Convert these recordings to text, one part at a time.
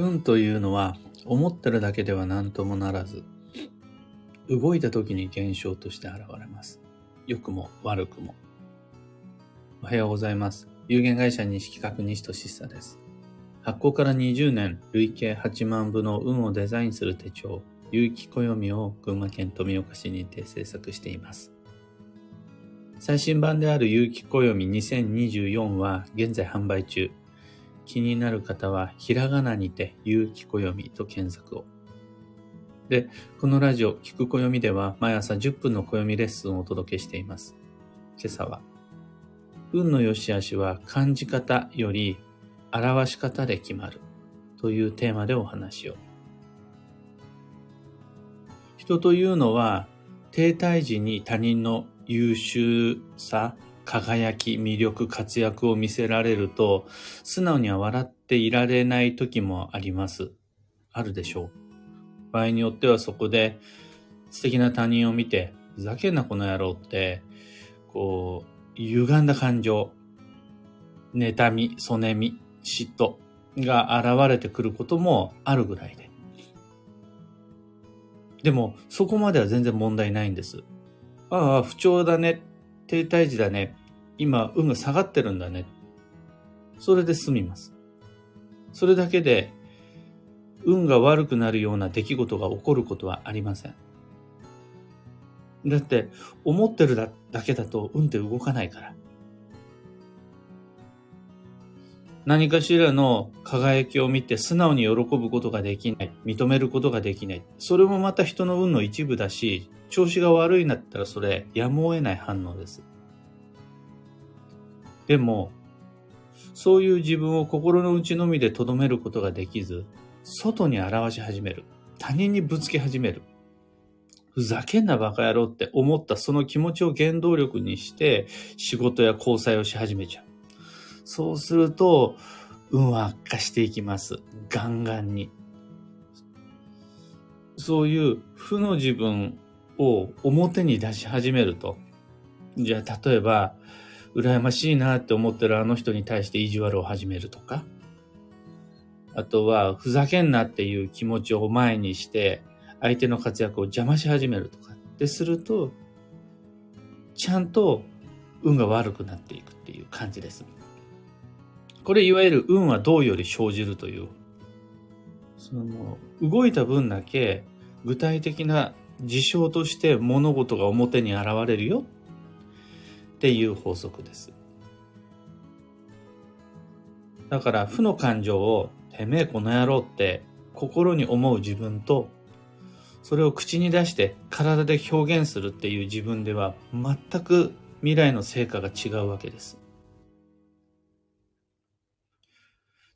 運というのは思ってるだけでは何ともならず、動いた時に現象として現れます。良くも悪くも。おはようございます。有限会社西企画西俊久です。発行から20年、累計8万部の運をデザインする手帳、有機暦を群馬県富岡市にて制作しています。最新版である有機暦2024は現在販売中。気になる方は、ひらがなにて、有機暦と検索を。で、このラジオ、聞く暦では、毎朝10分の暦レッスンをお届けしています。今朝は、運の良し悪しは感じ方より表し方で決まるというテーマでお話を。人というのは、停滞時に他人の優秀さ、輝き、魅力、活躍を見せられると、素直には笑っていられない時もあります。あるでしょう。場合によってはそこで素敵な他人を見て、ふざけんなこの野郎って、こう、歪んだ感情、妬み、そねみ、嫉妬が現れてくることもあるぐらいで。でも、そこまでは全然問題ないんです。ああ、不調だね。停滞時だね。今、運が下がってるんだね。それで済みます。それだけで、運が悪くなるような出来事が起こることはありません。だって、思ってるだけだと運って動かないから。何かしらの輝きを見て素直に喜ぶことができない。認めることができない。それもまた人の運の一部だし、調子が悪いんだったらそれやむを得ない反応です。でも、そういう自分を心の内のみで留めることができず、外に表し始める。他人にぶつけ始める。ふざけんなバカ野郎って思ったその気持ちを原動力にして仕事や交際をし始めちゃう。そうすると、運は悪化していきます。ガンガンに。そういう負の自分を表に出し始めると。じゃあ、例えば、羨ましいなって思ってるあの人に対して意地悪を始めるとか、あとは、ふざけんなっていう気持ちを前にして、相手の活躍を邪魔し始めるとか。ってすると、ちゃんと運が悪くなっていくっていう感じです。これいわゆる運はどうより生じるという、その、動いた分だけ具体的な事象として物事が表に現れるよ。っていう法則です。だから負の感情をてめえこの野郎って心に思う自分とそれを口に出して体で表現するっていう自分では全く未来の成果が違うわけです。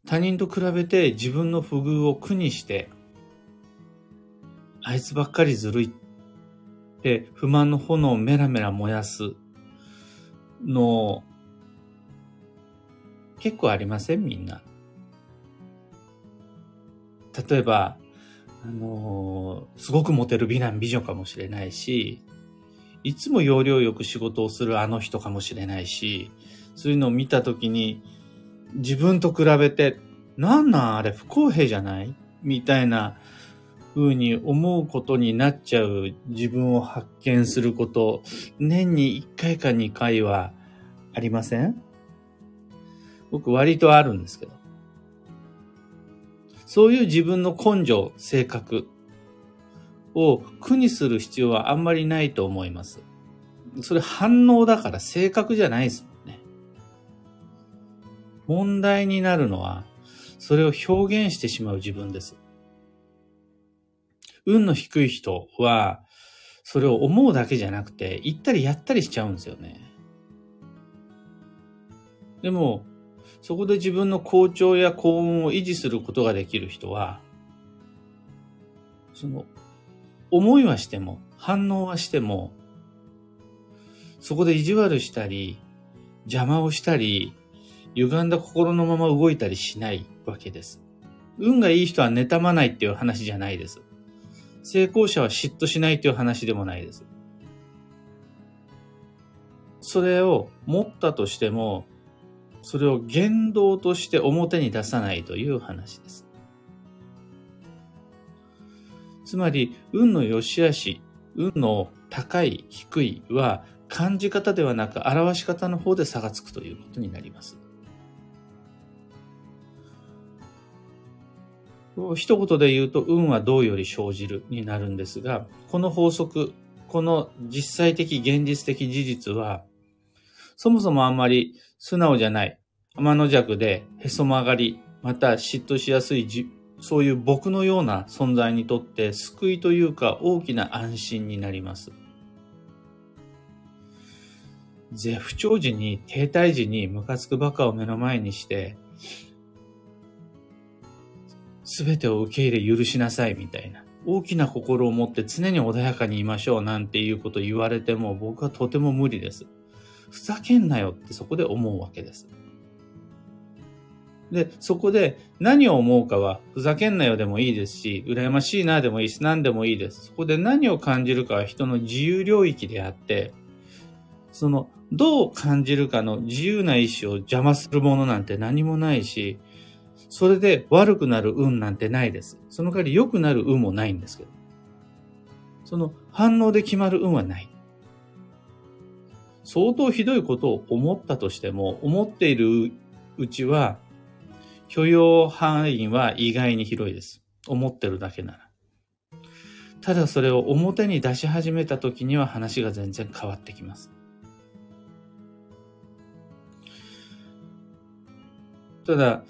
他人と比べて自分の不遇を苦にしてあいつばっかりずるいって不満の炎をメラメラ燃やすの、結構ありません？みんな。例えば、あのー、すごくモテる美男美女かもしれないし、いつも要領よく仕事をするあの人かもしれないし、そういうのを見たときに、自分と比べて、なんなんあれ不公平じゃない？みたいな風に思うことになっちゃう自分を発見すること、年に1回か2回はありません？僕割とあるんですけど。そういう自分の根性、性格を苦にする必要はあんまりないと思います。それ反応だから性格じゃないですもんね。問題になるのは、それを表現してしまう自分です。運の低い人は、それを思うだけじゃなくて、言ったりやったりしちゃうんですよね。でも、そこで自分の好調や幸運を維持することができる人は、その、思いはしても、反応はしても、そこで意地悪したり、邪魔をしたり、歪んだ心のまま動いたりしないわけです。運がいい人は妬まないっていう話じゃないです。成功者は嫉妬しないという話でもないです。それを持ったとしても、それを言動として表に出さないという話です。つまり、運の良し悪し、運の高い、低いは、感じ方ではなく表し方の方で差がつくということになります。一言で言うと、運は道より生じるになるんですが、この法則、この実際的現実的事実は、そもそもあんまり素直じゃない、天の弱でへそ曲がり、また嫉妬しやすいそういう僕のような存在にとって救いというか大きな安心になります。絶不調時に停滞時にムカつくバカを目の前にして、すべてを受け入れ許しなさいみたいな。大きな心を持って常に穏やかにいましょうなんていうこと言われても僕はとても無理です。ふざけんなよってそこで思うわけです。で、そこで何を思うかは、ふざけんなよでもいいですし、羨ましいなでもいいし、何でもいいです。そこで何を感じるかは人の自由領域であって、その、どう感じるかの自由な意志を邪魔するものなんて何もないし、それで悪くなる運なんてないです。その代わり良くなる運もないんですけど。その反応で決まる運はない。相当ひどいことを思ったとしても、思っているうちは許容範囲は意外に広いです。思ってるだけなら。ただそれを表に出し始めた時には話が全然変わってきます。ただ、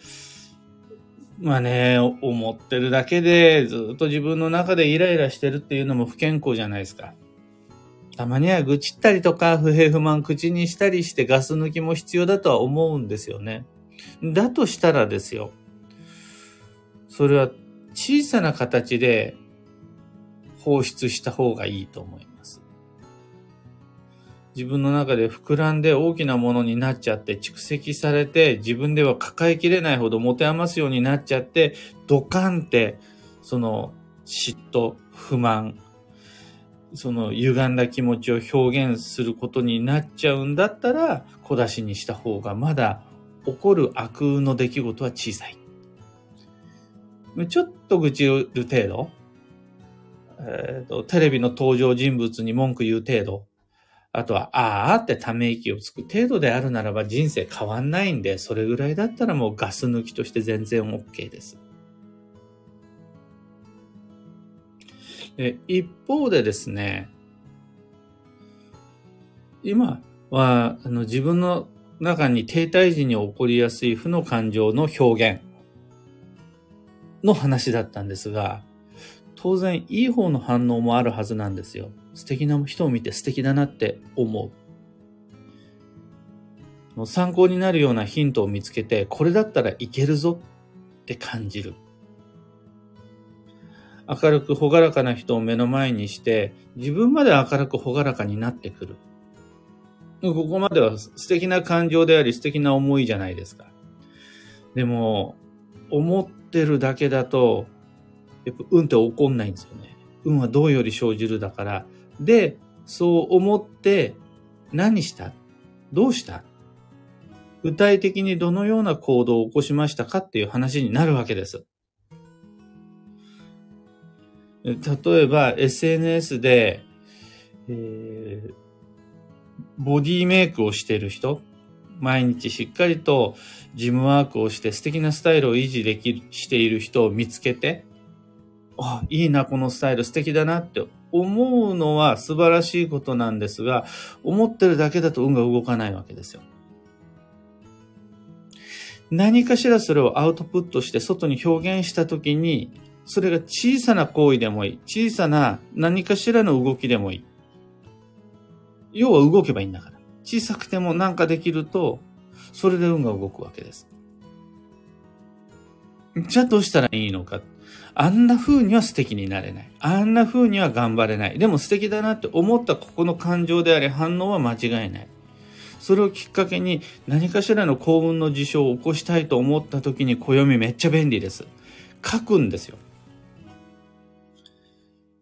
まあね、思ってるだけでずっと自分の中でイライラしてるっていうのも不健康じゃないですか。たまには愚痴ったりとか不平不満口にしたりしてガス抜きも必要だとは思うんですよね。だとしたらですよ。それは小さな形で放出した方がいいと思います。自分の中で膨らんで大きなものになっちゃって蓄積されて自分では抱えきれないほど持て余すようになっちゃってドカンってその嫉妬、不満、その歪んだ気持ちを表現することになっちゃうんだったら小出しにした方がまだ起こる悪の出来事は小さい。ちょっと愚痴る程度、えーと、テレビの登場人物に文句言う程度、あとは、あーってため息をつく程度であるならば人生変わんないんで、それぐらいだったらもうガス抜きとして全然 OK です。で一方でですね、今はあの自分の中に停滞時に起こりやすい負の感情の表現の話だったんですが、当然いい方の反応もあるはずなんですよ。素敵な人を見て素敵だなって思う。参考になるようなヒントを見つけて、これだったらいけるぞって感じる。明るく朗らかな人を目の前にして、自分まで明るく朗らかになってくる。ここまでは素敵な感情であり素敵な思いじゃないですか。でも、思ってるだけだと、やっぱ運って起こんないんですよね。運はどうより生じるだから。で、そう思って何した？どうした？具体的にどのような行動を起こしましたかっていう話になるわけです。例えば SNS で、えー、ボディメイクをしている人、毎日しっかりとジムワークをして素敵なスタイルを維持できしている人を見つけて、あ、いいな、このスタイル素敵だなって思うのは素晴らしいことなんですが、思ってるだけだと運が動かないわけですよ。何かしらそれをアウトプットして外に表現したときに、それが小さな行為でもいい。小さな何かしらの動きでもいい。要は動けばいいんだから。小さくてもなんかできると、それで運が動くわけです。じゃあどうしたらいいのか。あんな風には素敵になれない。あんな風には頑張れない。でも素敵だなって思ったここの感情であり反応は間違いない。それをきっかけに何かしらの幸運の事象を起こしたいと思った時に暦めっちゃ便利です。書くんですよ。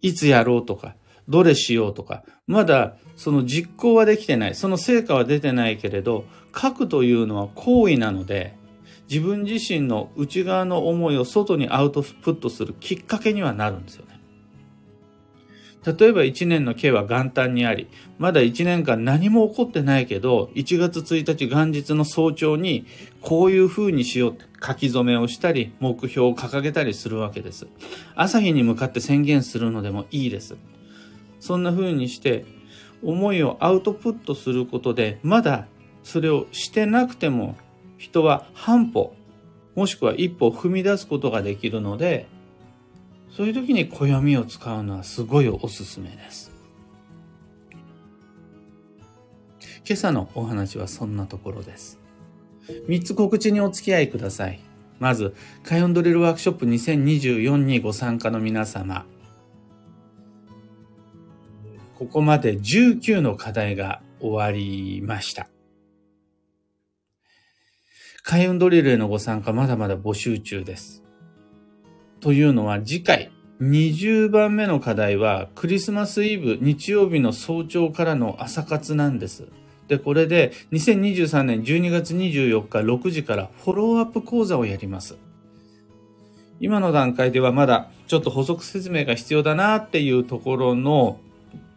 いつやろうとか、どれしようとか、まだその実行はできてない、その成果は出てないけれど、書くというのは行為なので、自分自身の内側の思いを外にアウトプットするきっかけにはなるんですよね。例えば1年の計は元旦にあり、まだ1年間何も起こってないけど、1月1日元日の早朝にこういう風にしようって書き初めをしたり、目標を掲げたりするわけです。朝日に向かって宣言するのでもいいです。そんな風にして、思いをアウトプットすることで、まだそれをしてなくても、人は半歩、もしくは一歩踏み出すことができるので、そういう時に暦を使うのはすごいおすすめです。今朝のお話はそんなところです。3つ告知にお付き合いください。まず、カヨンドリルワークショップ2024にご参加の皆様。ここまで19の課題が終わりました。開運ドリルへのご参加まだまだ募集中です。というのは次回20番目の課題はクリスマスイブ日曜日の早朝からの朝活なんです。で、これで2023年12月24日6時からフォローアップ講座をやります。今の段階ではまだちょっと補足説明が必要だなっていうところの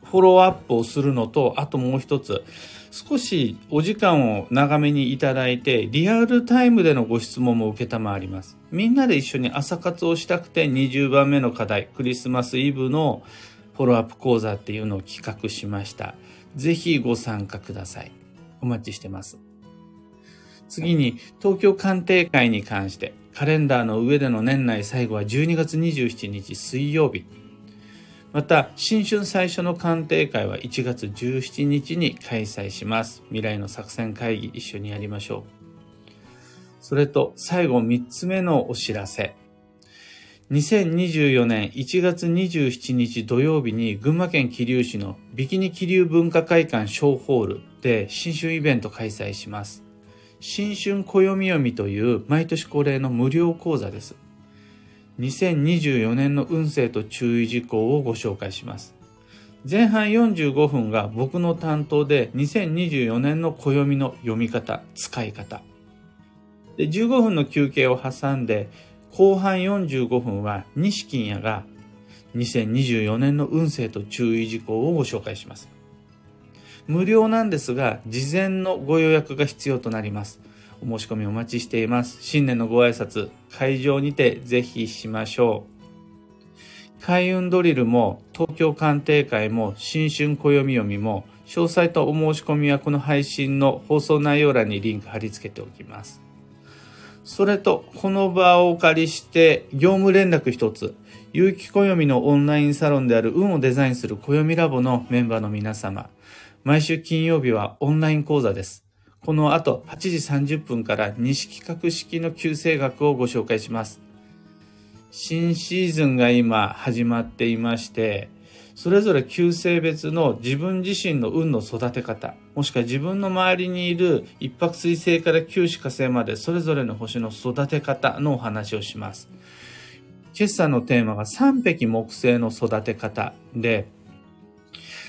フォローアップをするのと、あともう一つ、少しお時間を長めにいただいて、リアルタイムでのご質問も受けたまわります。みんなで一緒に朝活をしたくて20番目の課題、クリスマスイブのフォローアップ講座っていうのを企画しました。ぜひご参加ください。お待ちしてます。次に、東京鑑定会に関して、カレンダーの上での年内最後は12月27日水曜日。また、新春最初の鑑定会は1月17日に開催します。未来の作戦会議一緒にやりましょう。それと最後3つ目のお知らせ。2024年1月27日土曜日に群馬県桐生市のビキニ桐生文化会館小ホールで新春イベント開催します。新春暦読みという毎年恒例の無料講座です。2024年の運勢と注意事項をご紹介します。前半45分が僕の担当で2024年の暦の読み方、使い方。で、15分の休憩を挟んで後半45分は西金也が2024年の運勢と注意事項をご紹介します。無料なんですが、事前のご予約が必要となります。お申し込みお待ちしています。新年のご挨拶、会場にてぜひしましょう。開運ドリルも東京鑑定会も新春暦読みも詳細とお申し込みはこの配信の放送内容欄にリンク貼り付けておきます。それと、この場をお借りして業務連絡一つ、有機暦のオンラインサロンである運をデザインする暦ラボのメンバーの皆様、毎週金曜日はオンライン講座です。この後8時30分から西企画式の旧正学をご紹介します。新シーズンが今始まっていまして、それぞれ旧性別の自分自身の運の育て方、もしくは自分の周りにいる一泊水星から九死火星までそれぞれの星の育て方のお話をします。今朝のテーマが三匹木星の育て方で、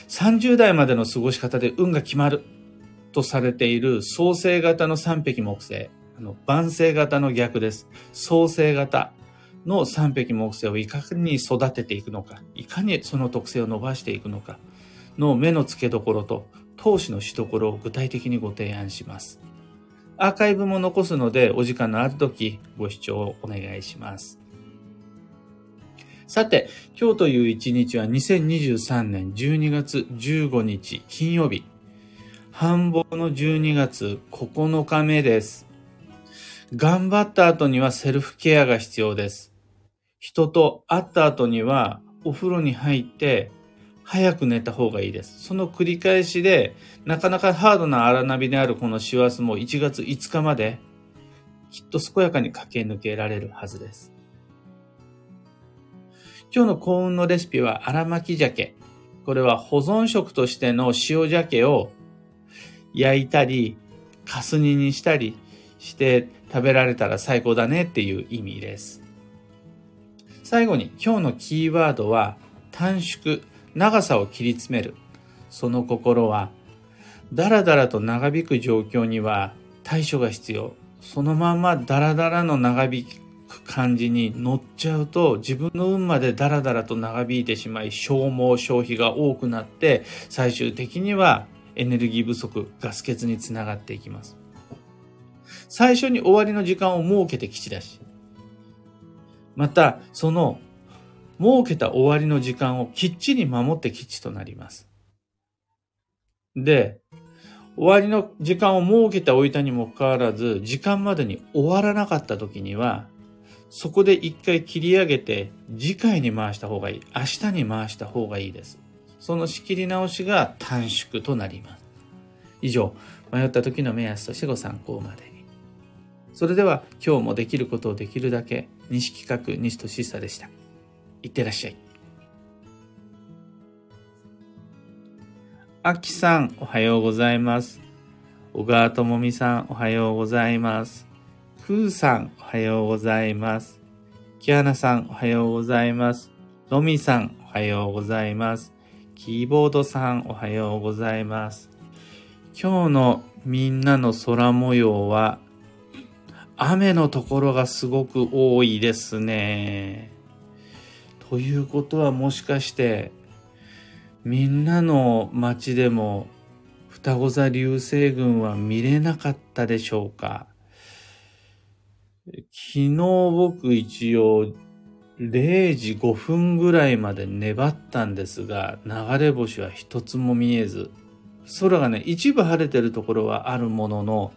30代までの過ごし方で運が決まるとされている創生型の三匹木星、あの、万星型の逆です。創生型の三匹木星をいかに育てていくのか、いかにその特性を伸ばしていくのかの目の付けどころと投資のしどころを具体的にご提案します。アーカイブも残すので、お時間のある時ご視聴をお願いします。さて、今日という一日は2023年12月15日金曜日。繁忙の12月9日目です。頑張った後にはセルフケアが必要です。人と会った後にはお風呂に入って早く寝た方がいいです。その繰り返しで、なかなかハードな荒波であるこの師走も1月5日まできっと健やかに駆け抜けられるはずです。今日の幸運のレシピは荒巻鮭。これは保存食としての塩鮭を焼いたり、かす煮にしたりして食べられたら最高だねっていう意味です。最後に今日のキーワードは短縮、長さを切り詰める。その心は、だらだらと長引く状況には対処が必要。そのままだらだらの長引く感じに乗っちゃうと自分の運までダラダラと長引いてしまい消耗消費が多くなって最終的にはエネルギー不足ガス欠につながっていきます最初に終わりの時間を設けて基地だしまたその設けた終わりの時間をきっちり守って基地となりますで終わりの時間を設けておいたにもかかわらず、時間までに終わらなかった時には、そこで一回切り上げて、次回に回した方がいい。明日に回した方がいいです。その仕切り直しが短縮となります。以上、迷った時の目安としてご参考までに。それでは、今日もできることをできるだけ、西企画西俊久でした。いってらっしゃい。あきさん、おはようございます。小川智美さん、おはようございます。くーさん、おはようございます。きはなさん、おはようございます。のみさん、おはようございます。キーボードさん、おはようございます。今日のみんなの空模様は、雨のところがすごく多いですね。ということはもしかして、みんなの街でも双子座流星群は見れなかったでしょうか？昨日僕一応0時5分ぐらいまで粘ったんですが流れ星は一つも見えず空がね一部晴れてるところはあるものの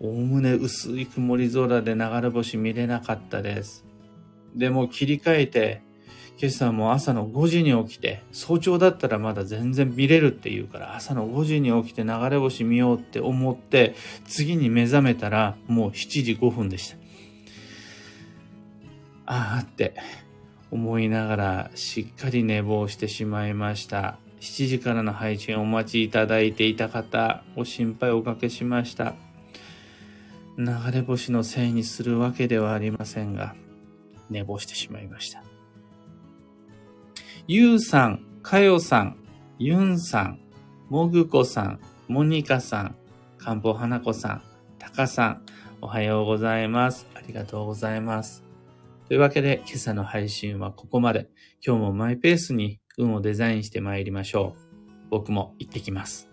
おおむね薄い曇り空で流れ星見れなかったですでも切り替えて今朝も朝の5時に起きて、早朝だったらまだ全然見れるって言うから、朝の5時に起きて流れ星見ようって思って、次に目覚めたらもう7時5分でした。ああって思いながらしっかり寝坊してしまいました。7時からの配信お待ちいただいていた方、お心配おかけしました。流れ星のせいにするわけではありませんが、寝坊してしまいました。ゆうさん、かよさん、ゆんさん、もぐこさん、もにかさん、かんぽはなこさん、たかさん、おはようございます。ありがとうございます。というわけで、今朝の配信はここまで。今日もマイペースに運をデザインして参りましょう。僕も行ってきます。